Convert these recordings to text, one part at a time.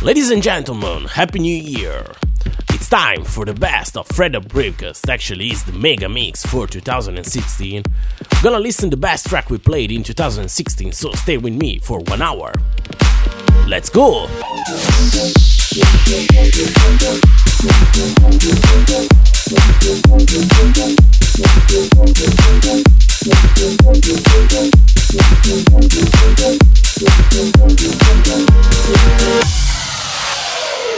Ladies and gentlemen, Happy New Year! It's time for the best of Freda Broadcast. Actually, it's the mega mix for 2016. I'm gonna listen the best track we played in 2016, so stay with me for one hour. Let's go!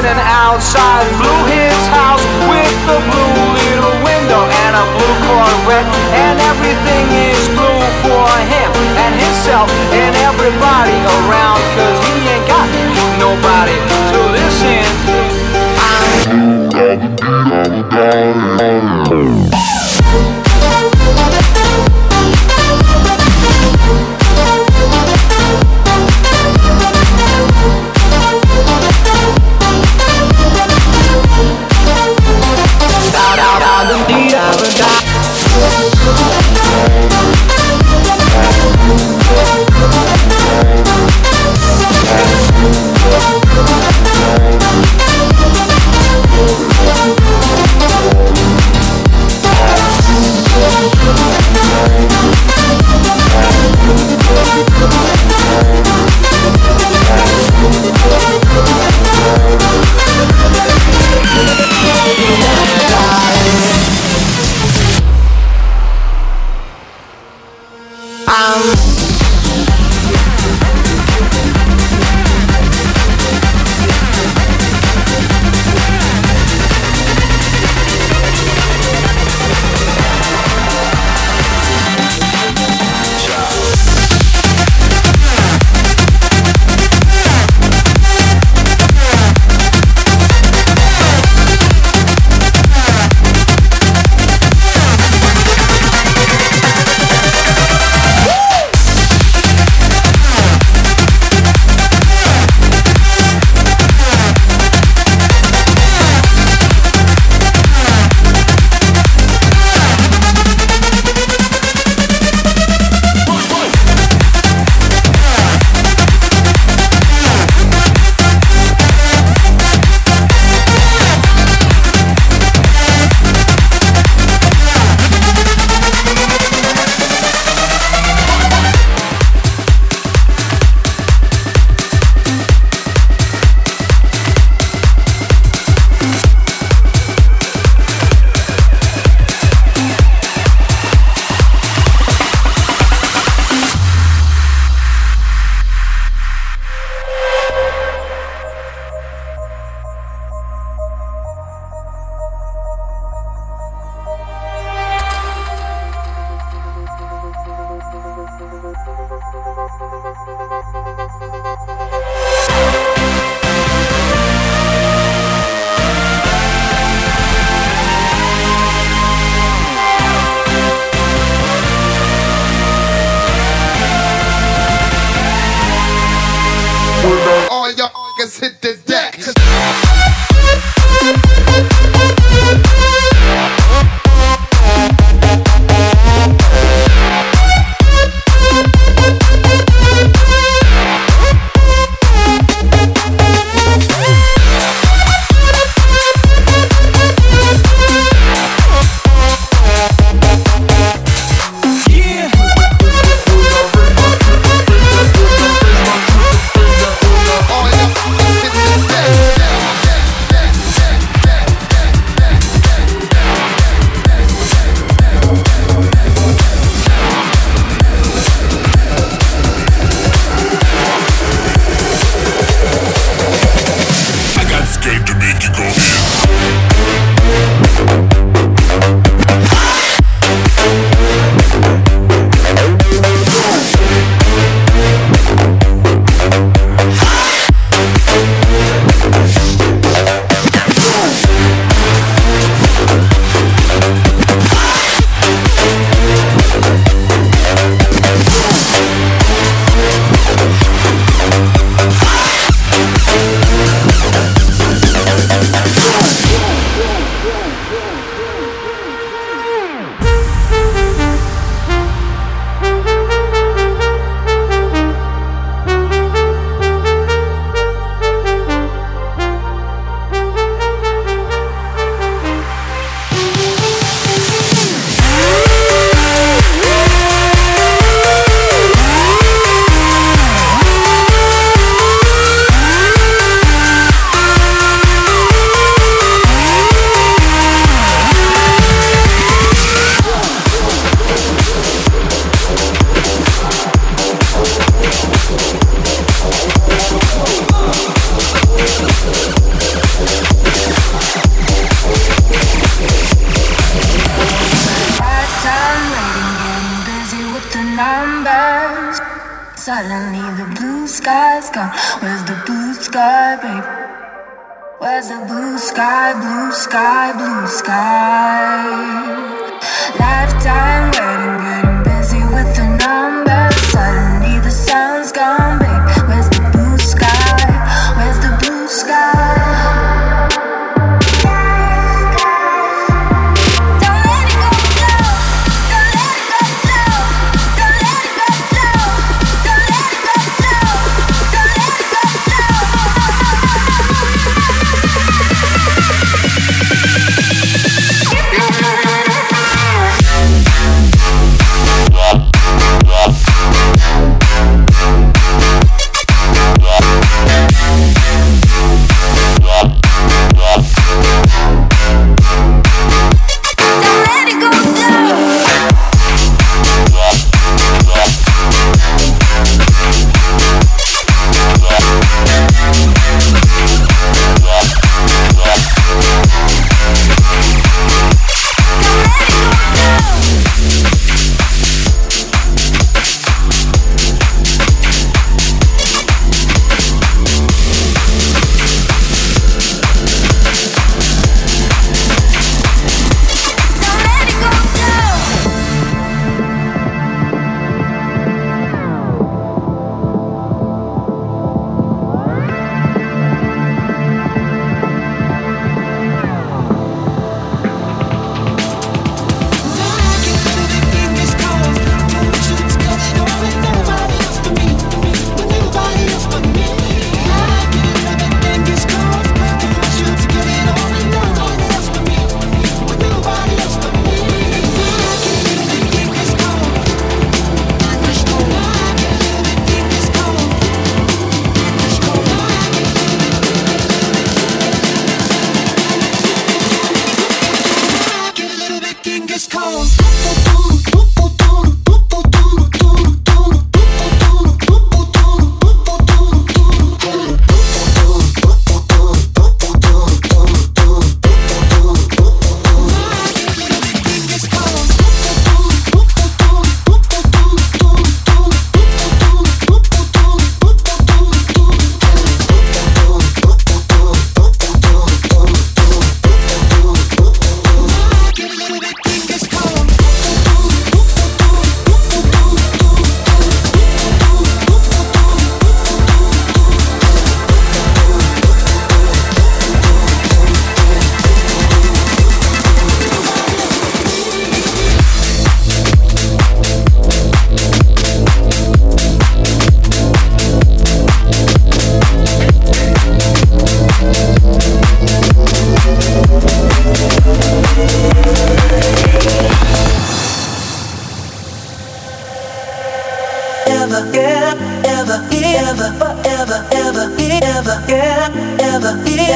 in and outside blew his house with the blue little window and a blue Corvette. And everything is blue for him and himself and everybody around, cause he ain't got nobody to listen to. Oh, oh, oh.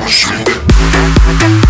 shoot it.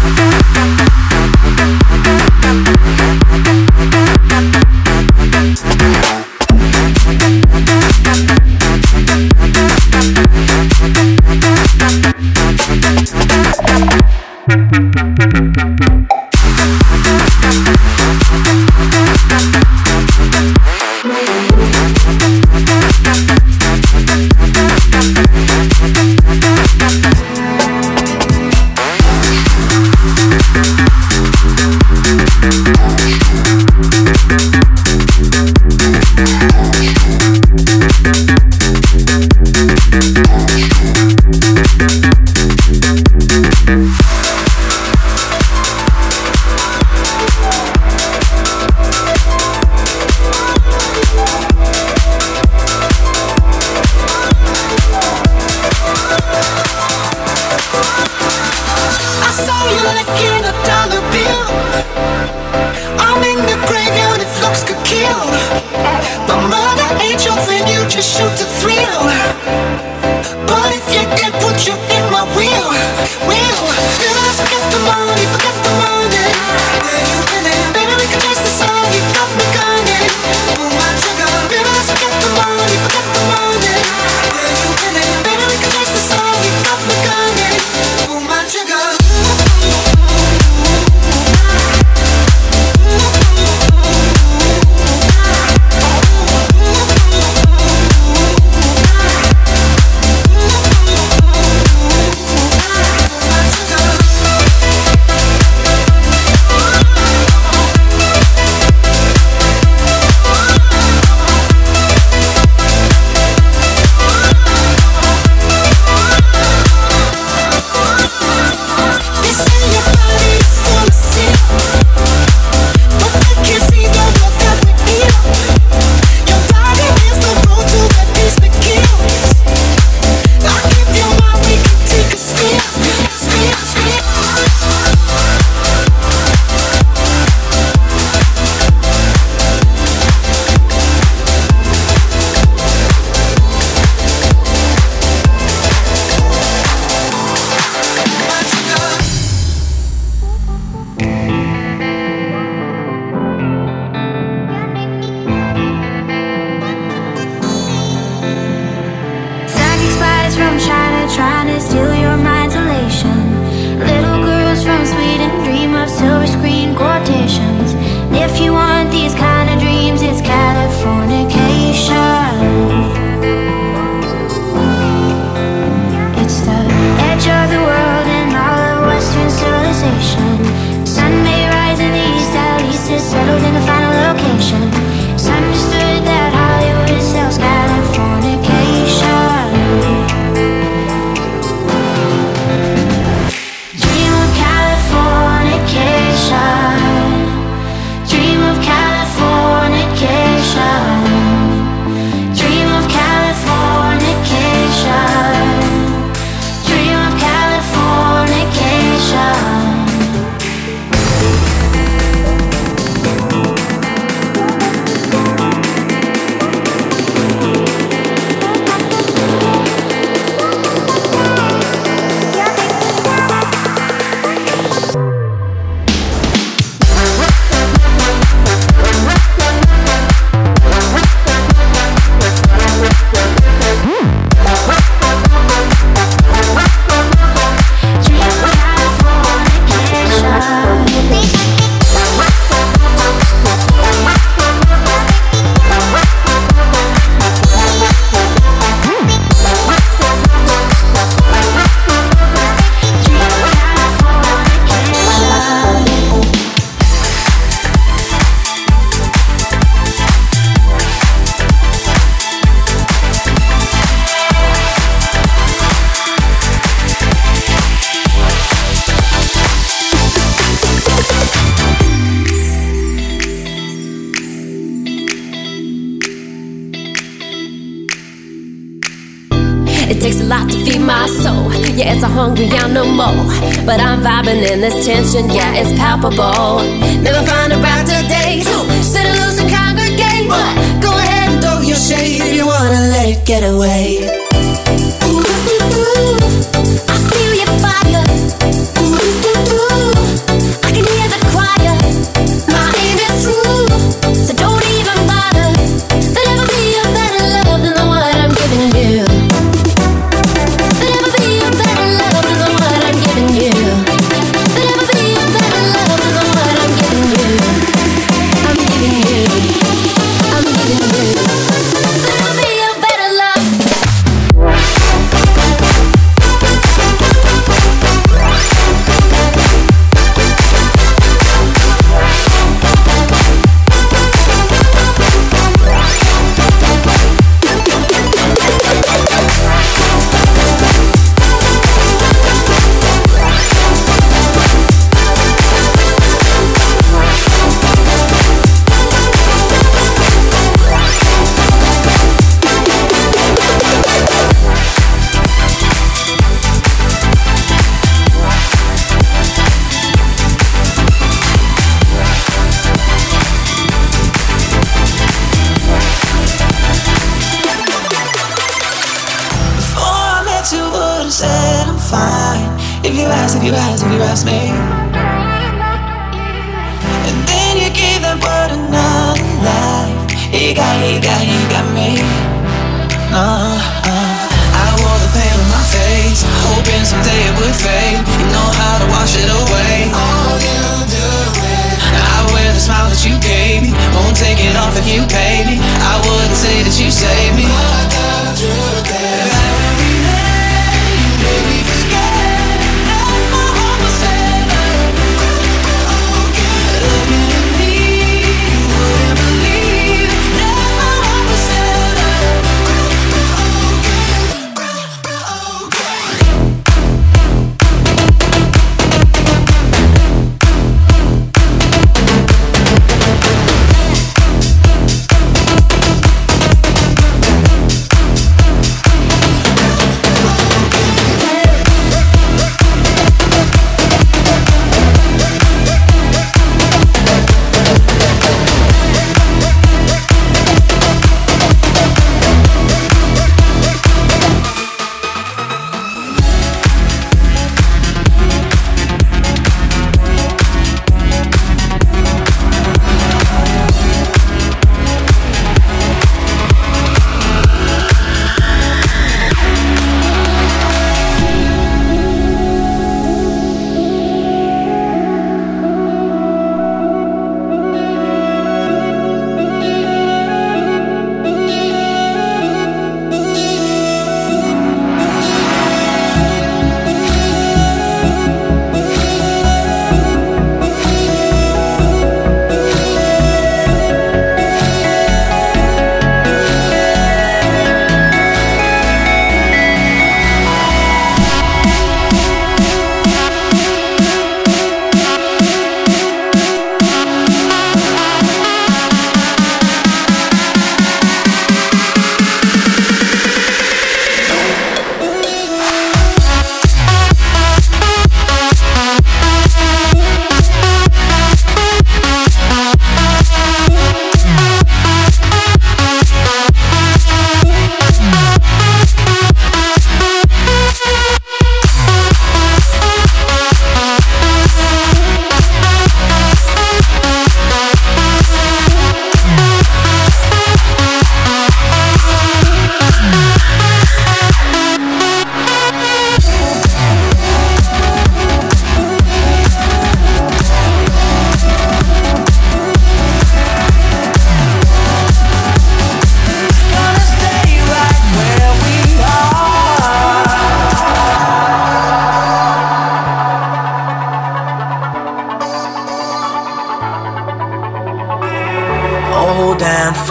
unstoppable.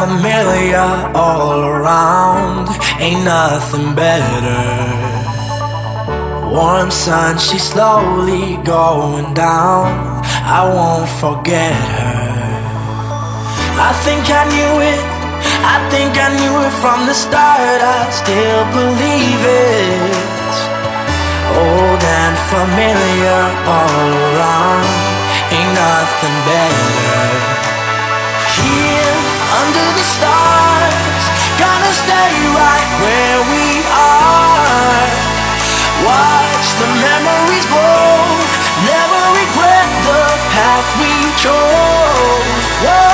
familiar all around. Ain't nothing better. Warm sun, she's slowly going down. I won't forget her. I think I knew it. I think I knew it from the start. I still believe it. Old and familiar all around. Ain't nothing better. Here under the stars. Gonna stay right where we are. Watch the memories grow. Never regret the path we chose. Whoa.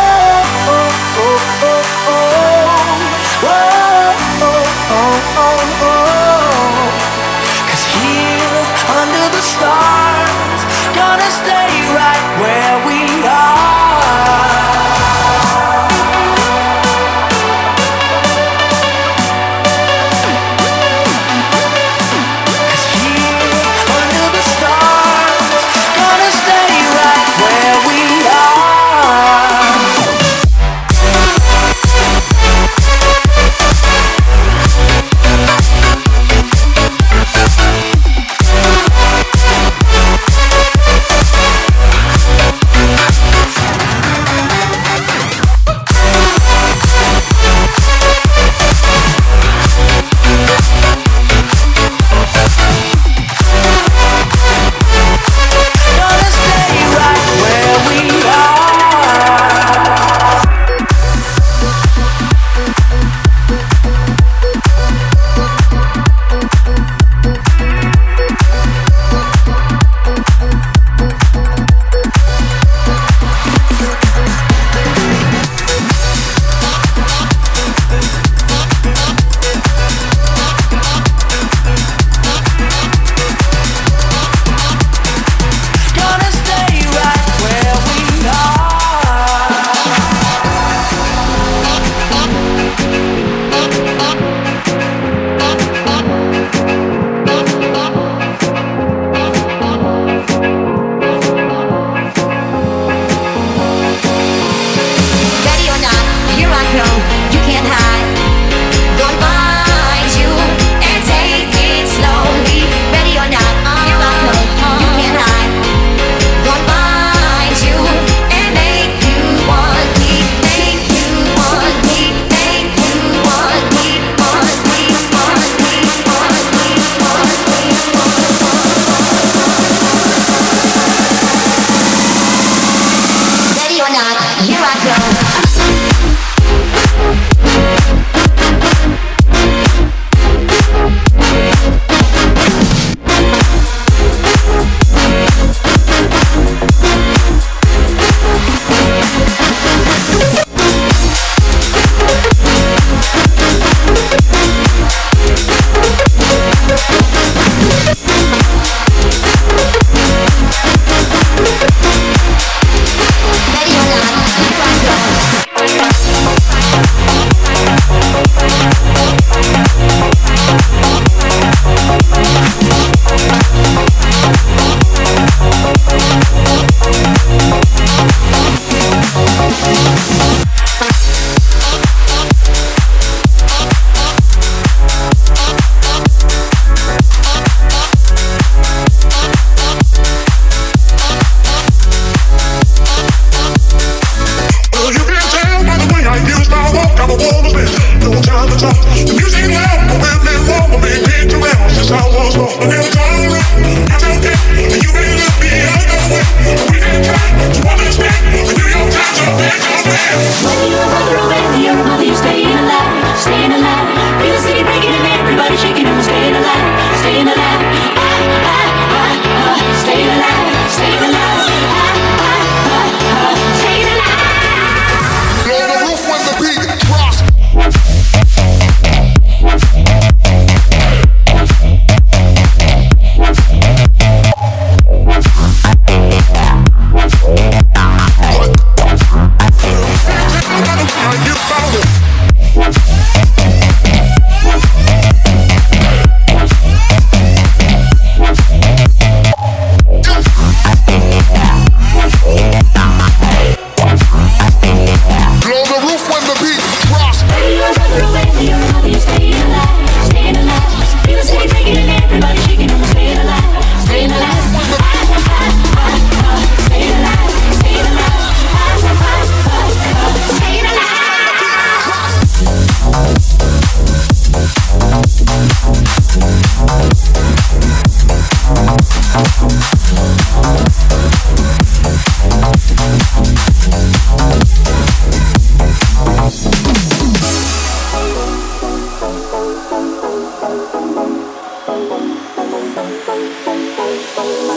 love.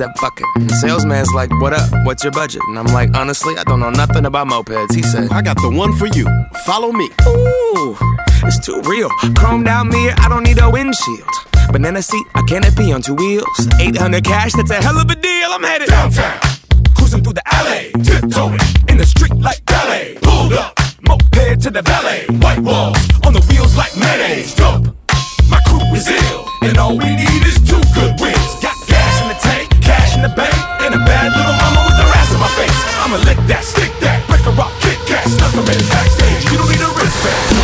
Said fuck it. And the salesman's like, what up? What's your budget? And I'm like, honestly, I don't know nothing about mopeds. He said, I got the one for you. Follow me. Ooh, it's too real. Chromed out mirror, I don't need a windshield. Banana seat, a canopy on two wheels. 800 cash, that's a hell of a deal. I'm headed Downtown, cruising through the alley, tiptoeing in the street like ballet. Pulled up, moped to the valet. White walls on the wheels like mayonnaise. Dope, that, stick that, break her rock, kick cat, stuck her in backstage. You don't need a wristband.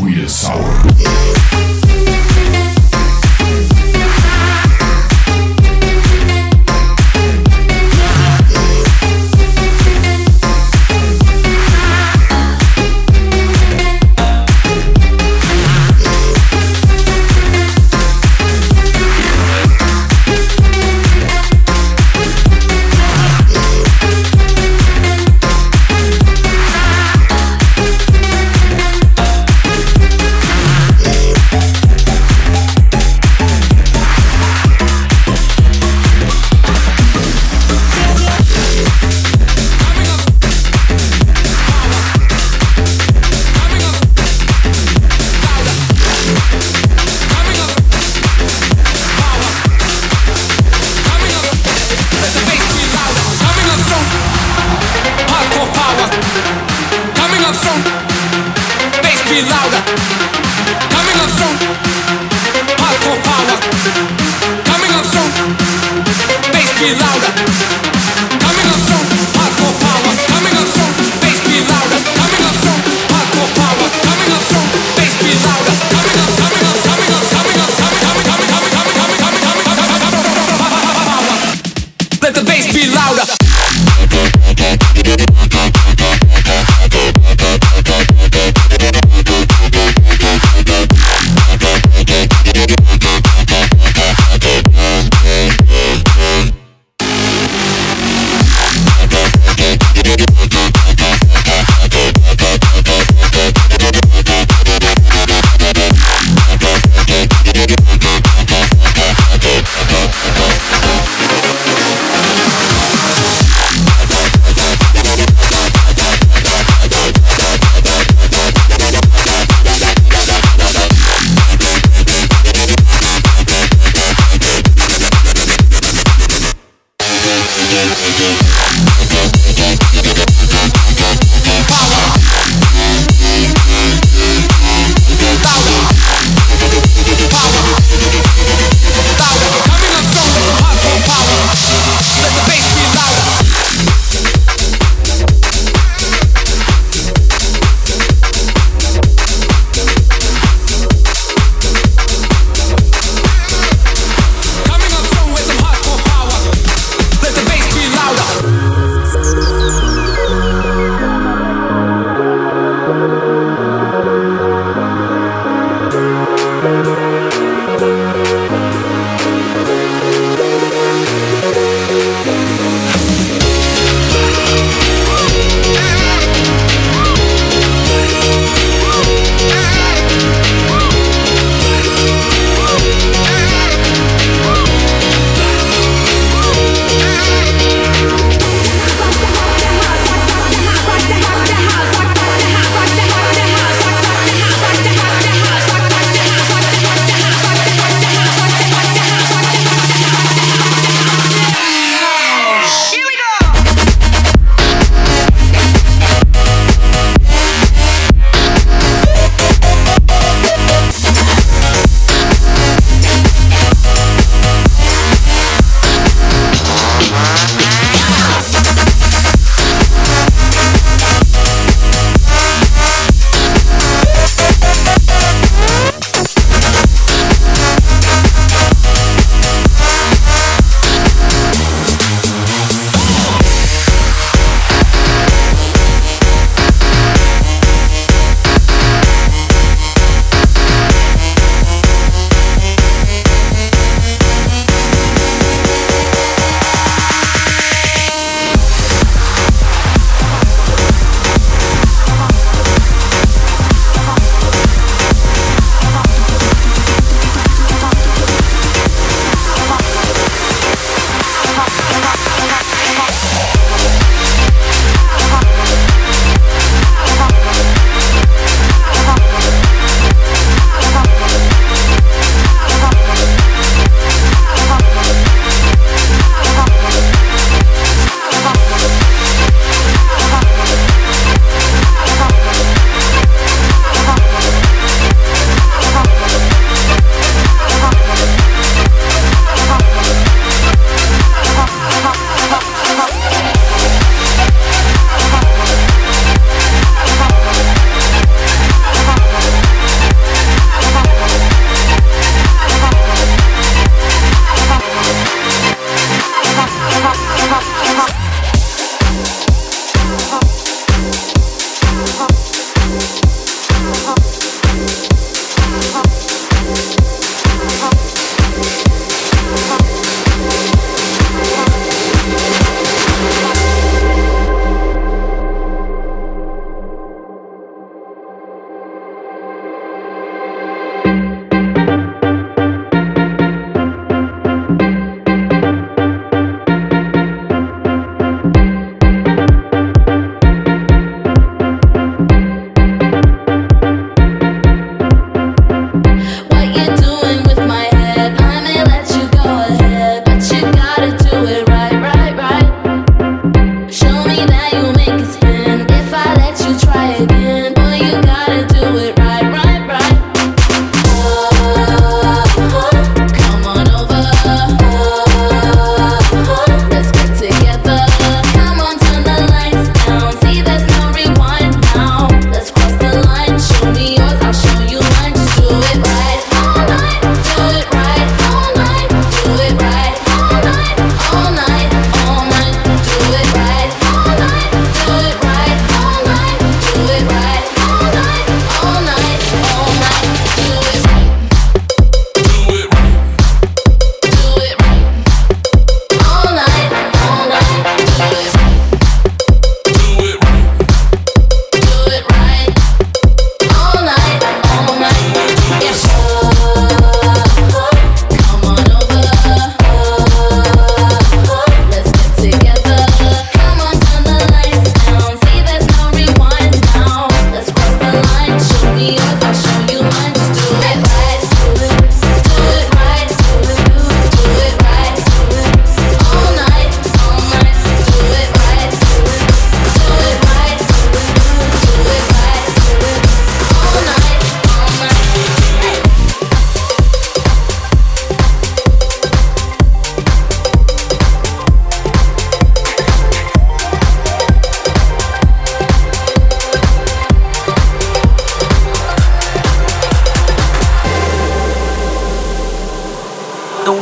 Suya Sour.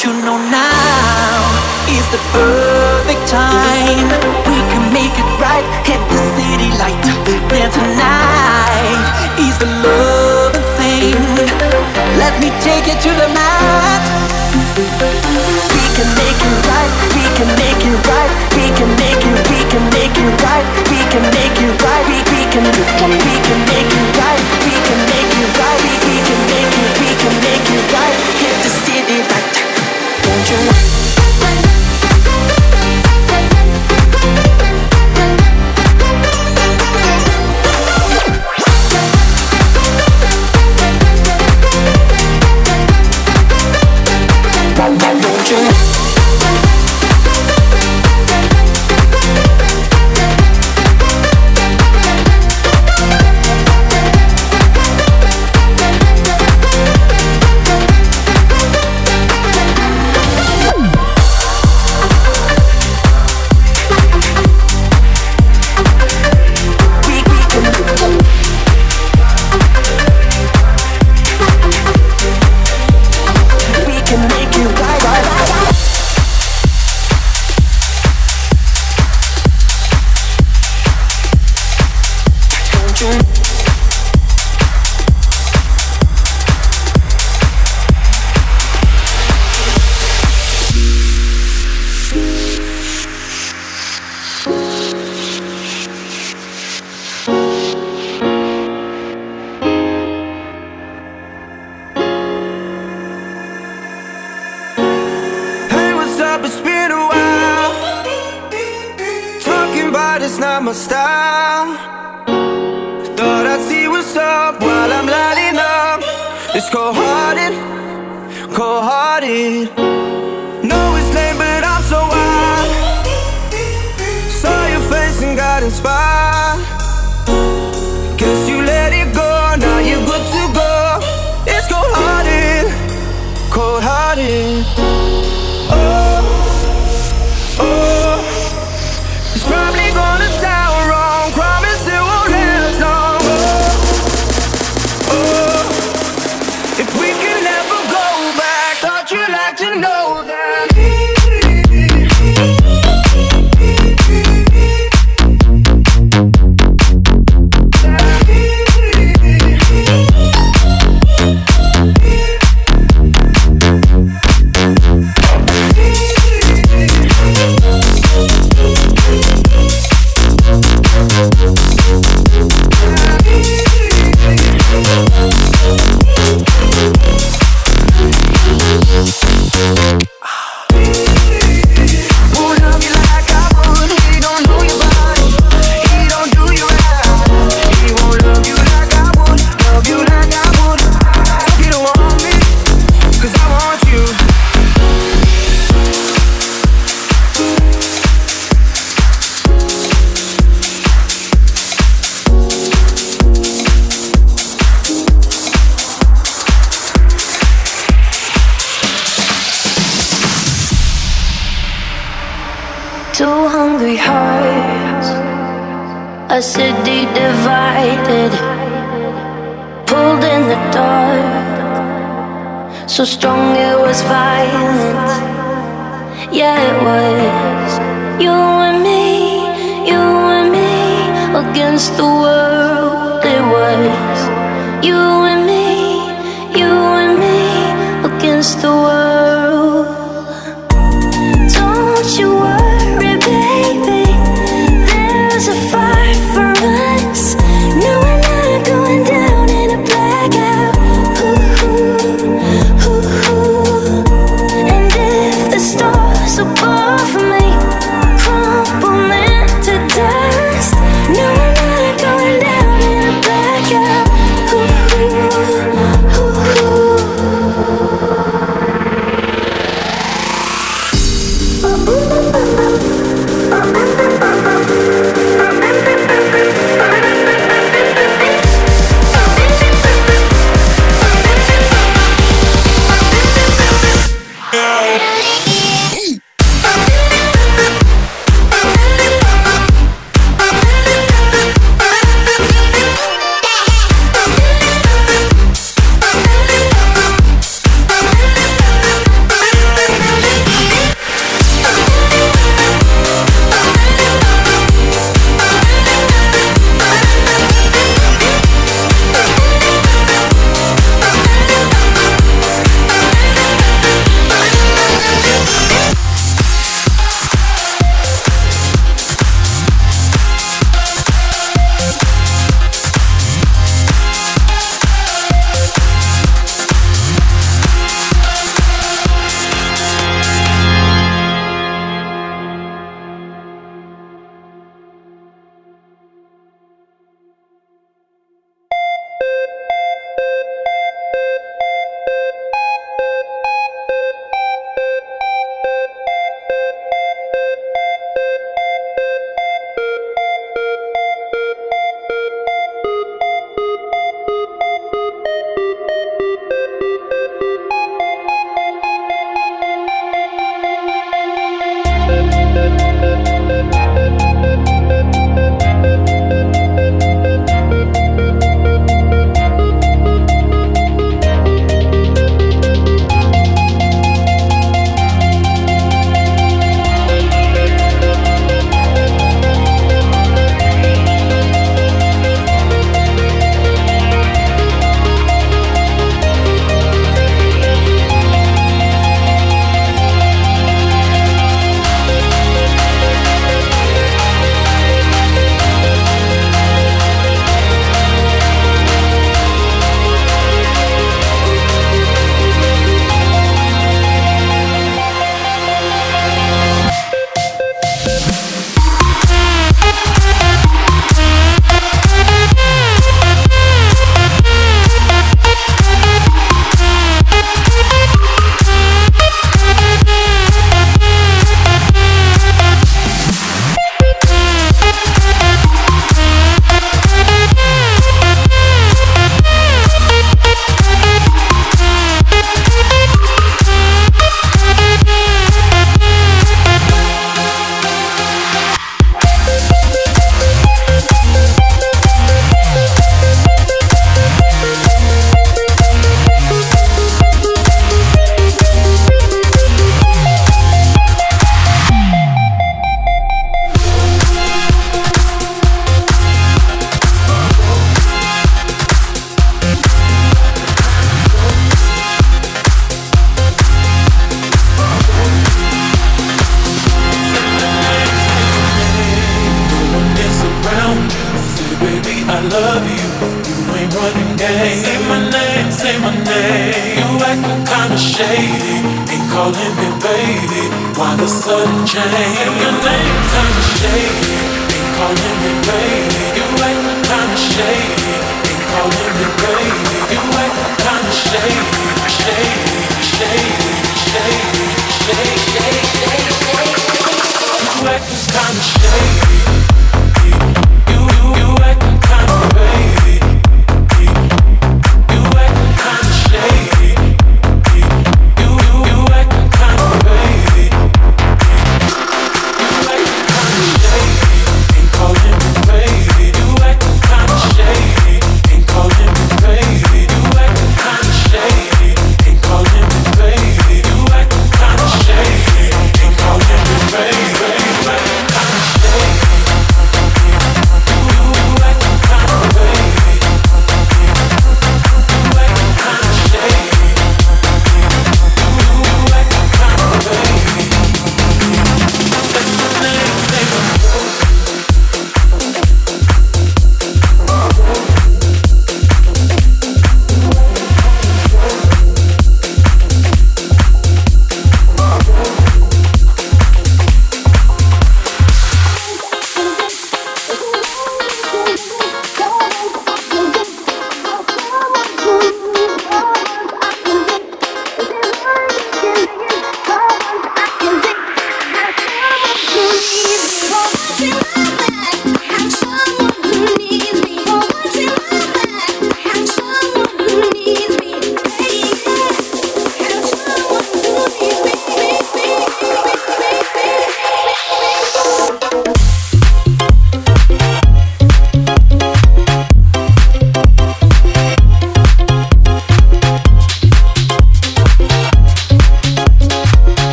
You know now is the perfect time? We can make it right, hit the city light. Then tonight is the loving thing. Let me take you to the mat. We can make it right, we can make it right, we can make it, we can make it right, we can make it right, we, we can we can make it right, we can make it right, we, we can make it, we can make it right, hit the city you been while. Talking about it's not my style. Thought I'd see what's up while I'm lighting up. It's cold hearted, cold hearted. Know it's late, but I'm so wild. Saw your face and got inspired. So strong it was violent. Yeah, it was you and me, you and me against the world. It was you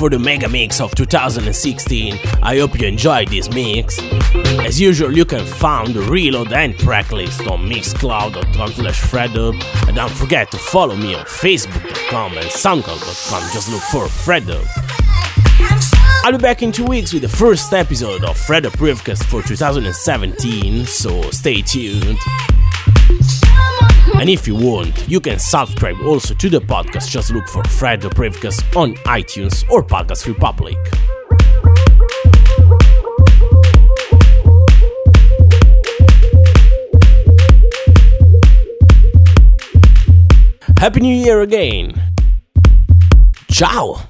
for the mega mix of 2016. I hope you enjoyed this mix. As usual, you can find the reload and track list on mixcloud.com slash fredup. And don't forget to follow me on facebook.com and soundcloud.com. Just look for fredup. I'll be back in two weeks with the first episode of Fred Up Rivcast for 2017, so stay tuned. And if you want, you can subscribe also to the podcast. Just look for Fred the on iTunes or Podcast Republic. Happy New Year again! Ciao!